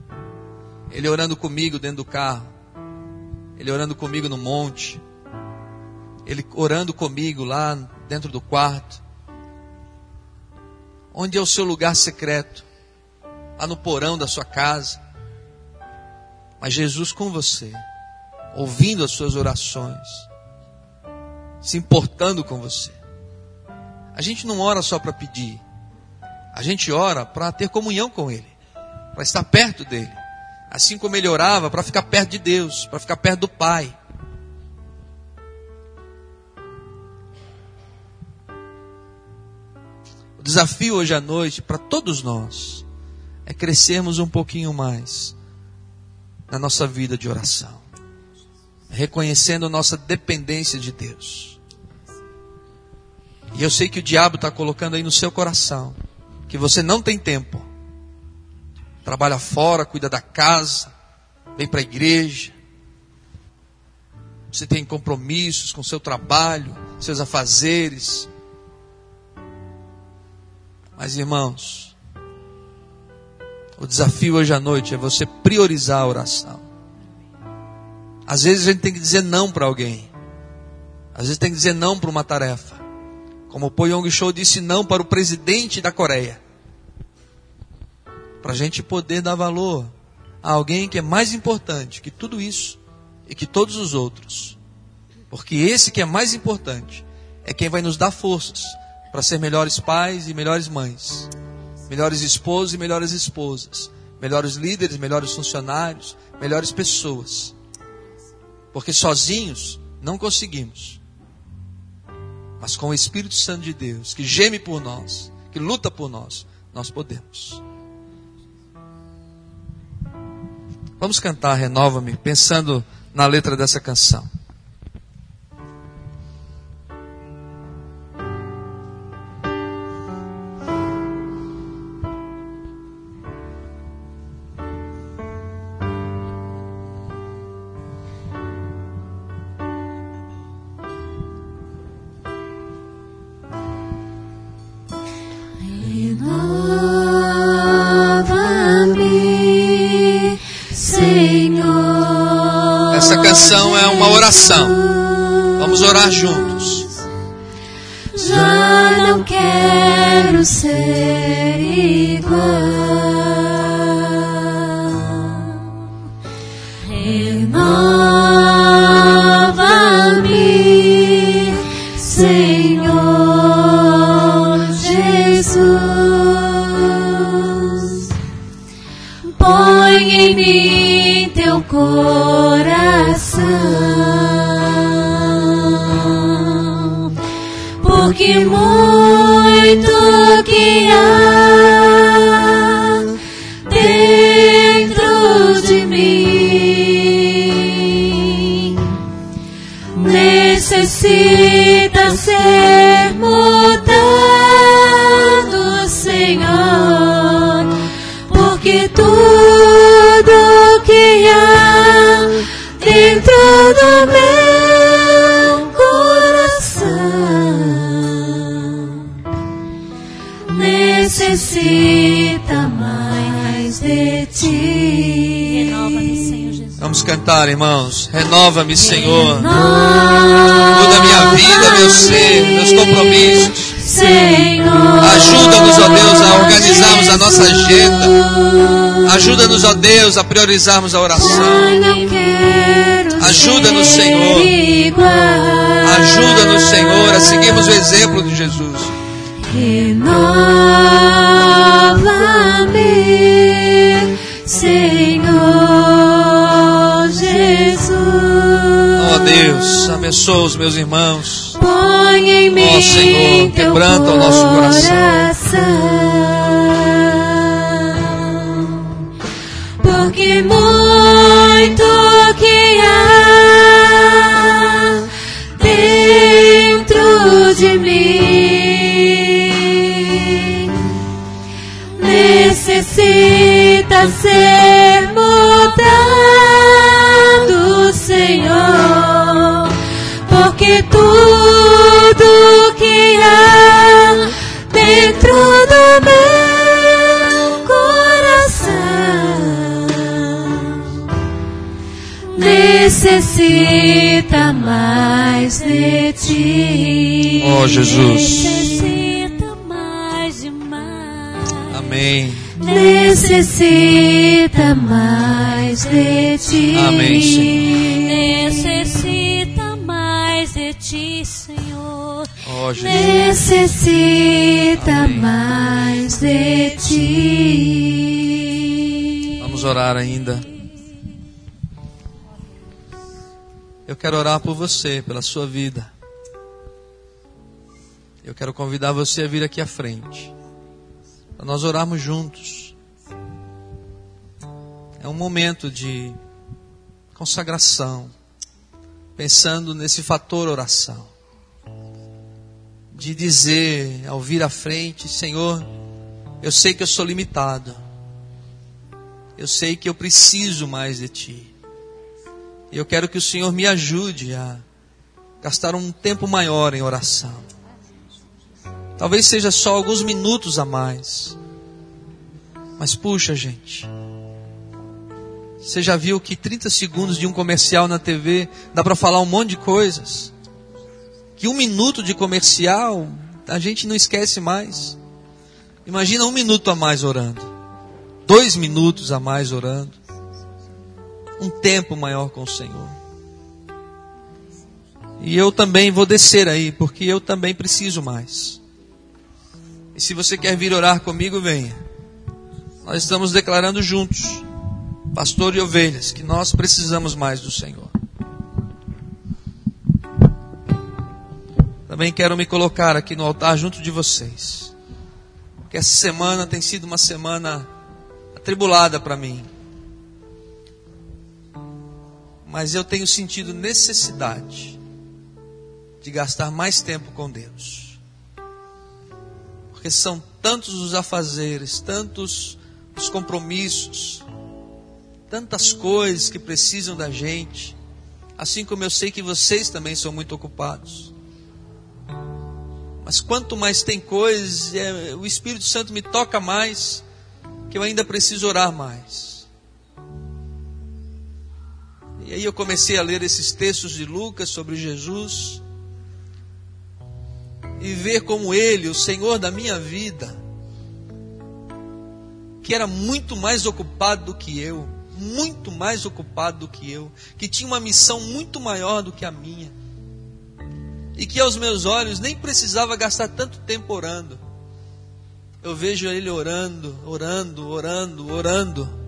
ele orando comigo dentro do carro, ele orando comigo no monte, ele orando comigo lá dentro do quarto. Onde é o seu lugar secreto? Lá no porão da sua casa. Mas Jesus com você, ouvindo as suas orações, se importando com você. A gente não ora só para pedir. A gente ora para ter comunhão com Ele, para estar perto dele. Assim como ele orava para ficar perto de Deus, para ficar perto do Pai. O desafio hoje à noite para todos nós é crescermos um pouquinho mais na nossa vida de oração, reconhecendo nossa dependência de Deus. E eu sei que o diabo está colocando aí no seu coração que você não tem tempo. Trabalha fora, cuida da casa, vem para a igreja. Você tem compromissos com seu trabalho, seus afazeres. Mas irmãos, o desafio hoje à noite é você priorizar a oração. Às vezes a gente tem que dizer não para alguém. Às vezes tem que dizer não para uma tarefa. Como o Po Yong Cho disse não para o presidente da Coreia. Para a gente poder dar valor a alguém que é mais importante que tudo isso e que todos os outros. Porque esse que é mais importante é quem vai nos dar forças para ser melhores pais e melhores mães, melhores esposos e melhores esposas, melhores líderes, melhores funcionários, melhores pessoas. Porque sozinhos não conseguimos. Mas com o Espírito Santo de Deus, que geme por nós, que luta por nós, nós podemos. Vamos cantar Renova-me, pensando na letra dessa canção. Quero ser igual. Renova-me, Senhor. Muda minha vida, meu ser, meus compromissos. Senhor. Ajuda-nos, ó Deus, a organizarmos a nossa agenda. Ajuda-nos, ó Deus, a priorizarmos a oração. Ajuda-nos, Senhor. Ajuda-nos, Senhor, a seguirmos o exemplo de Jesus. Renova-me, Deus, abençoa os meus irmãos. Põe em mim Ó, Senhor, quebranta o nosso coração. Porque muito que há dentro de mim necessita ser necessita mais de ti. Ó, Jesus. Necessita mais de mais. Amém. Necessita mais de ti. Amém, Necessita mais de ti, Senhor. Ó Jesus. Necessita Amém. mais de ti. Vamos orar ainda. Eu quero orar por você, pela sua vida. Eu quero convidar você a vir aqui à frente. Para nós orarmos juntos. É um momento de consagração. Pensando nesse fator oração. De dizer, ao vir à frente, Senhor, eu sei que eu sou limitado. Eu sei que eu preciso mais de Ti. E eu quero que o Senhor me ajude a gastar um tempo maior em oração. Talvez seja só alguns minutos a mais. Mas puxa, gente. Você já viu que 30 segundos de um comercial na TV dá para falar um monte de coisas? Que um minuto de comercial a gente não esquece mais. Imagina um minuto a mais orando. Dois minutos a mais orando. Um tempo maior com o Senhor. E eu também vou descer aí, porque eu também preciso mais. E se você quer vir orar comigo, venha. Nós estamos declarando juntos, pastor e ovelhas, que nós precisamos mais do Senhor. Também quero me colocar aqui no altar junto de vocês. Porque essa semana tem sido uma semana atribulada para mim. Mas eu tenho sentido necessidade de gastar mais tempo com Deus. Porque são tantos os afazeres, tantos os compromissos, tantas coisas que precisam da gente. Assim como eu sei que vocês também são muito ocupados. Mas quanto mais tem coisas, é, o Espírito Santo me toca mais, que eu ainda preciso orar mais. E aí eu comecei a ler esses textos de Lucas sobre Jesus e ver como Ele, o Senhor da minha vida, que era muito mais ocupado do que eu, muito mais ocupado do que eu, que tinha uma missão muito maior do que a minha, e que aos meus olhos nem precisava gastar tanto tempo orando. Eu vejo ele orando, orando, orando, orando,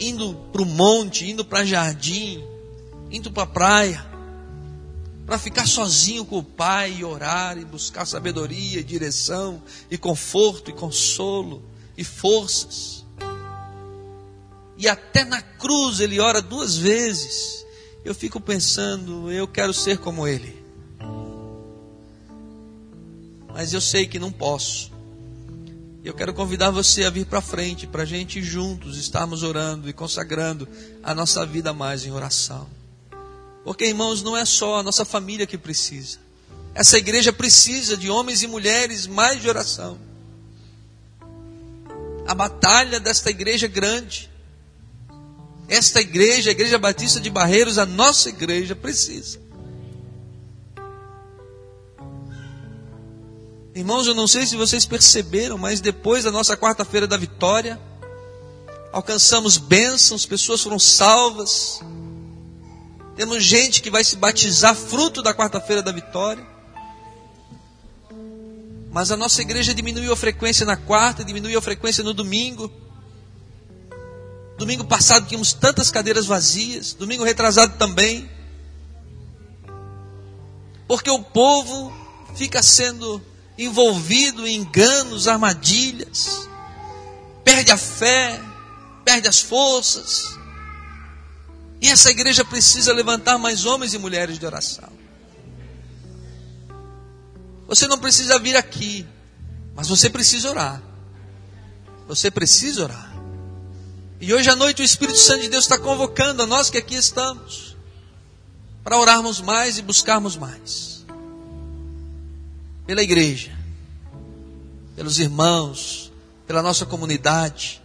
indo para o monte, indo para jardim, indo para a praia, para ficar sozinho com o Pai e orar e buscar sabedoria, direção e conforto e consolo e forças. E até na cruz ele ora duas vezes. Eu fico pensando, eu quero ser como ele. Mas eu sei que não posso. Eu quero convidar você a vir para frente, para a gente juntos estarmos orando e consagrando a nossa vida mais em oração. Porque, irmãos, não é só a nossa família que precisa. Essa igreja precisa de homens e mulheres mais de oração. A batalha desta igreja é grande. Esta igreja, a Igreja Batista de Barreiros, a nossa igreja precisa. Irmãos, eu não sei se vocês perceberam, mas depois da nossa quarta-feira da vitória, alcançamos bênçãos, pessoas foram salvas. Temos gente que vai se batizar fruto da quarta-feira da vitória. Mas a nossa igreja diminuiu a frequência na quarta, diminuiu a frequência no domingo. Domingo passado tínhamos tantas cadeiras vazias, domingo retrasado também. Porque o povo fica sendo envolvido em enganos, armadilhas, perde a fé, perde as forças. E essa igreja precisa levantar mais homens e mulheres de oração. Você não precisa vir aqui, mas você precisa orar. Você precisa orar. E hoje à noite o Espírito Santo de Deus está convocando a nós que aqui estamos para orarmos mais e buscarmos mais. Pela igreja, pelos irmãos, pela nossa comunidade,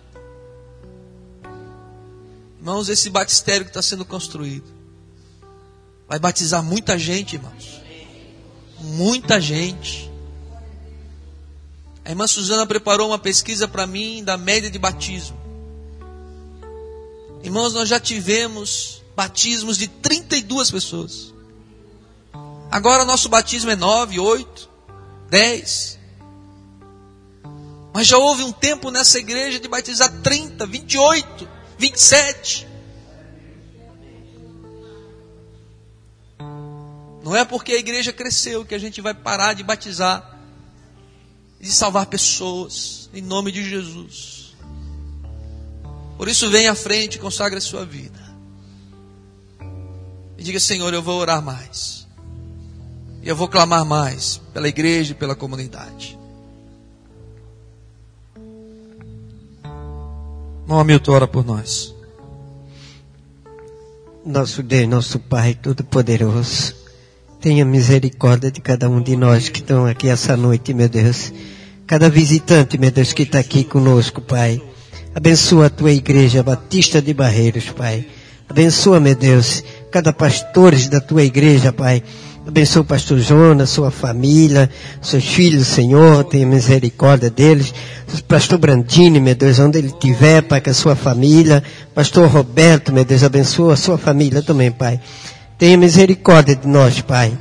Irmãos, esse batistério que está sendo construído vai batizar muita gente, irmãos. Muita gente. A irmã Suzana preparou uma pesquisa para mim da média de batismo. Irmãos, nós já tivemos batismos de 32 pessoas. Agora nosso batismo é 9, 8, 10. Mas já houve um tempo nessa igreja de batizar 30, 28. 27. Não é porque a igreja cresceu que a gente vai parar de batizar e de salvar pessoas em nome de Jesus. Por isso, venha à frente e consagre a sua vida. E diga: Senhor, eu vou orar mais. E eu vou clamar mais pela igreja e pela comunidade. Irmão Hamilton, ora por nós. Nosso Deus, nosso Pai Todo-Poderoso, tenha misericórdia de cada um de nós que estão aqui essa noite, meu Deus. Cada visitante, meu Deus, que está aqui conosco, Pai. Abençoa a tua igreja Batista de Barreiros, Pai. Abençoa, meu Deus, cada pastores da tua igreja, Pai. Abençoa o pastor Jonas, sua família, seus filhos, Senhor, tenha misericórdia deles. Pastor Brandini, meu Deus, onde ele estiver, Pai, com a sua família. Pastor Roberto, meu Deus, abençoa a sua família também, Pai. Tenha misericórdia de nós, Pai.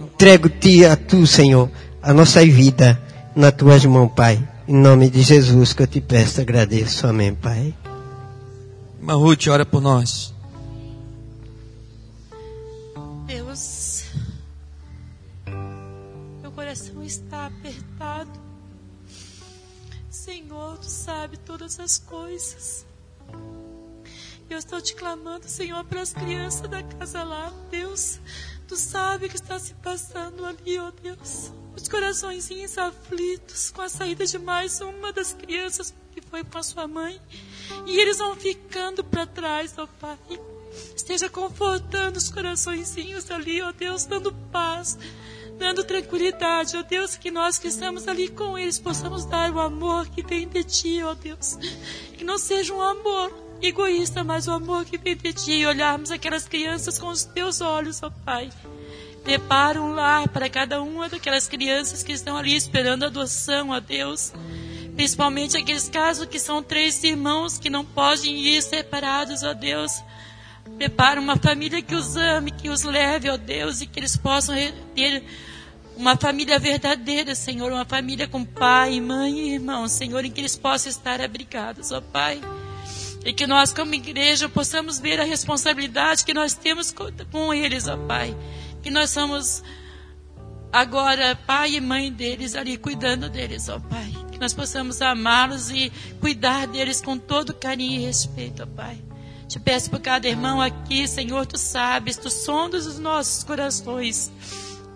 Entrego-te a tu, Senhor, a nossa vida nas tuas mãos, Pai. Em nome de Jesus que eu te peço, agradeço. Amém, Pai. Irmã Ruth, ora por nós. Todas as coisas. Eu estou te clamando, Senhor, pelas crianças da casa lá, Deus. Tu sabe o que está se passando ali, ó Deus. Os coraçõezinhos aflitos com a saída de mais uma das crianças que foi com a sua mãe. E eles vão ficando para trás, ó Pai. Esteja confortando os coraçõezinhos ali, ó Deus, dando paz, dando tranquilidade, ó Deus, que nós que estamos ali com eles possamos dar o amor que vem de Ti, ó Deus. Que não seja um amor egoísta, mas o amor que vem de Ti. Olharmos aquelas crianças com os Teus olhos, ó Pai. Prepara um lar para cada uma daquelas crianças que estão ali esperando adoção, ó Deus. Principalmente aqueles casos que são três irmãos que não podem ir separados, ó Deus. Prepara uma família que os ame, que os leve, ó Deus, e que eles possam ter uma família verdadeira, Senhor, uma família com pai, mãe e irmão, Senhor, em que eles possam estar abrigados, ó Pai. E que nós, como igreja, possamos ver a responsabilidade que nós temos com eles, ó Pai. Que nós somos agora pai e mãe deles ali, cuidando deles, ó Pai. Que nós possamos amá-los e cuidar deles com todo carinho e respeito, ó Pai. Te peço por cada irmão aqui, Senhor, tu sabes, tu sondas os nossos corações.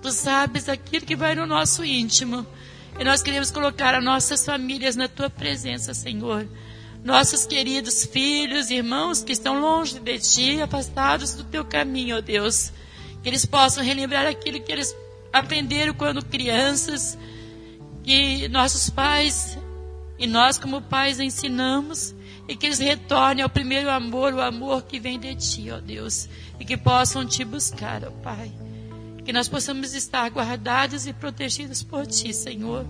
Tu sabes aquilo que vai no nosso íntimo. E nós queremos colocar as nossas famílias na tua presença, Senhor. Nossos queridos filhos, irmãos que estão longe de ti, afastados do teu caminho, ó Deus. Que eles possam relembrar aquilo que eles aprenderam quando crianças, que nossos pais e nós, como pais, ensinamos e que eles retornem ao primeiro amor, o amor que vem de ti, ó Deus, e que possam te buscar, ó Pai. Que nós possamos estar guardados e protegidos por ti, Senhor.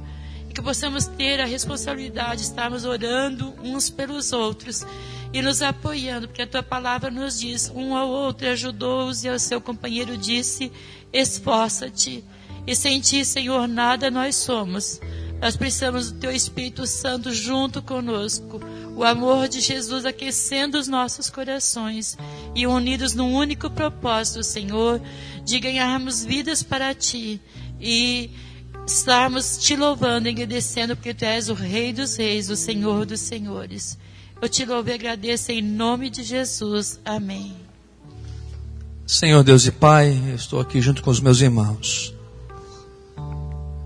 E que possamos ter a responsabilidade de estarmos orando uns pelos outros e nos apoiando, porque a tua palavra nos diz: um ao outro ajudou-os e ao seu companheiro disse: esforça-te. E sem ti, Senhor, nada nós somos. Nós precisamos do teu Espírito Santo junto conosco o amor de Jesus aquecendo os nossos corações e unidos num único propósito, Senhor, de ganharmos vidas para Ti e estarmos Te louvando e agradecendo porque Tu és o Rei dos Reis, o Senhor dos Senhores. Eu te louvo e agradeço em nome de Jesus. Amém. Senhor Deus e Pai, eu estou aqui junto com os meus irmãos.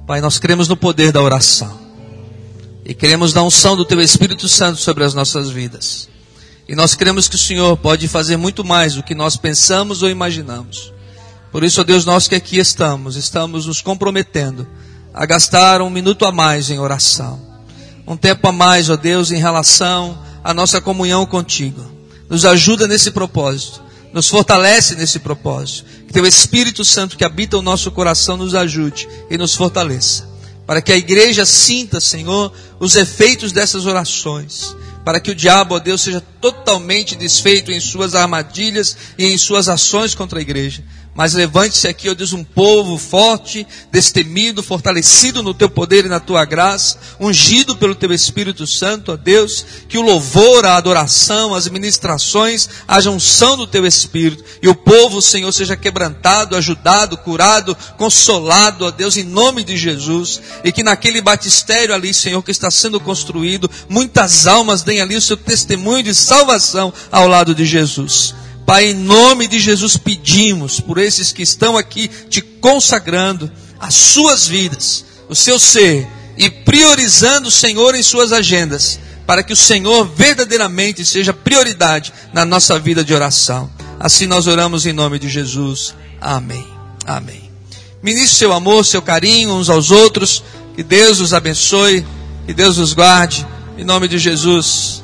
Pai, nós cremos no poder da oração. E queremos dar unção do Teu Espírito Santo sobre as nossas vidas. E nós cremos que o Senhor pode fazer muito mais do que nós pensamos ou imaginamos. Por isso, ó Deus, nós que aqui estamos, estamos nos comprometendo a gastar um minuto a mais em oração. Um tempo a mais, ó Deus, em relação à nossa comunhão contigo. Nos ajuda nesse propósito. Nos fortalece nesse propósito. Que Teu Espírito Santo que habita o nosso coração nos ajude e nos fortaleça para que a igreja sinta, Senhor, os efeitos dessas orações, para que o diabo, ó Deus, seja totalmente desfeito em suas armadilhas e em suas ações contra a igreja mas levante-se aqui, ó Deus, um povo forte, destemido, fortalecido no teu poder e na tua graça, ungido pelo teu Espírito Santo, ó Deus, que o louvor, a adoração, as ministrações, haja unção do teu Espírito, e o povo, Senhor, seja quebrantado, ajudado, curado, consolado, ó Deus, em nome de Jesus, e que naquele batistério ali, Senhor, que está sendo construído, muitas almas deem ali o seu testemunho de salvação ao lado de Jesus. Pai, em nome de Jesus pedimos por esses que estão aqui te consagrando as suas vidas, o seu ser e priorizando o Senhor em suas agendas, para que o Senhor verdadeiramente seja prioridade na nossa vida de oração. Assim nós oramos em nome de Jesus. Amém. Amém. Ministre seu amor, seu carinho uns aos outros. Que Deus os abençoe. Que Deus os guarde. Em nome de Jesus.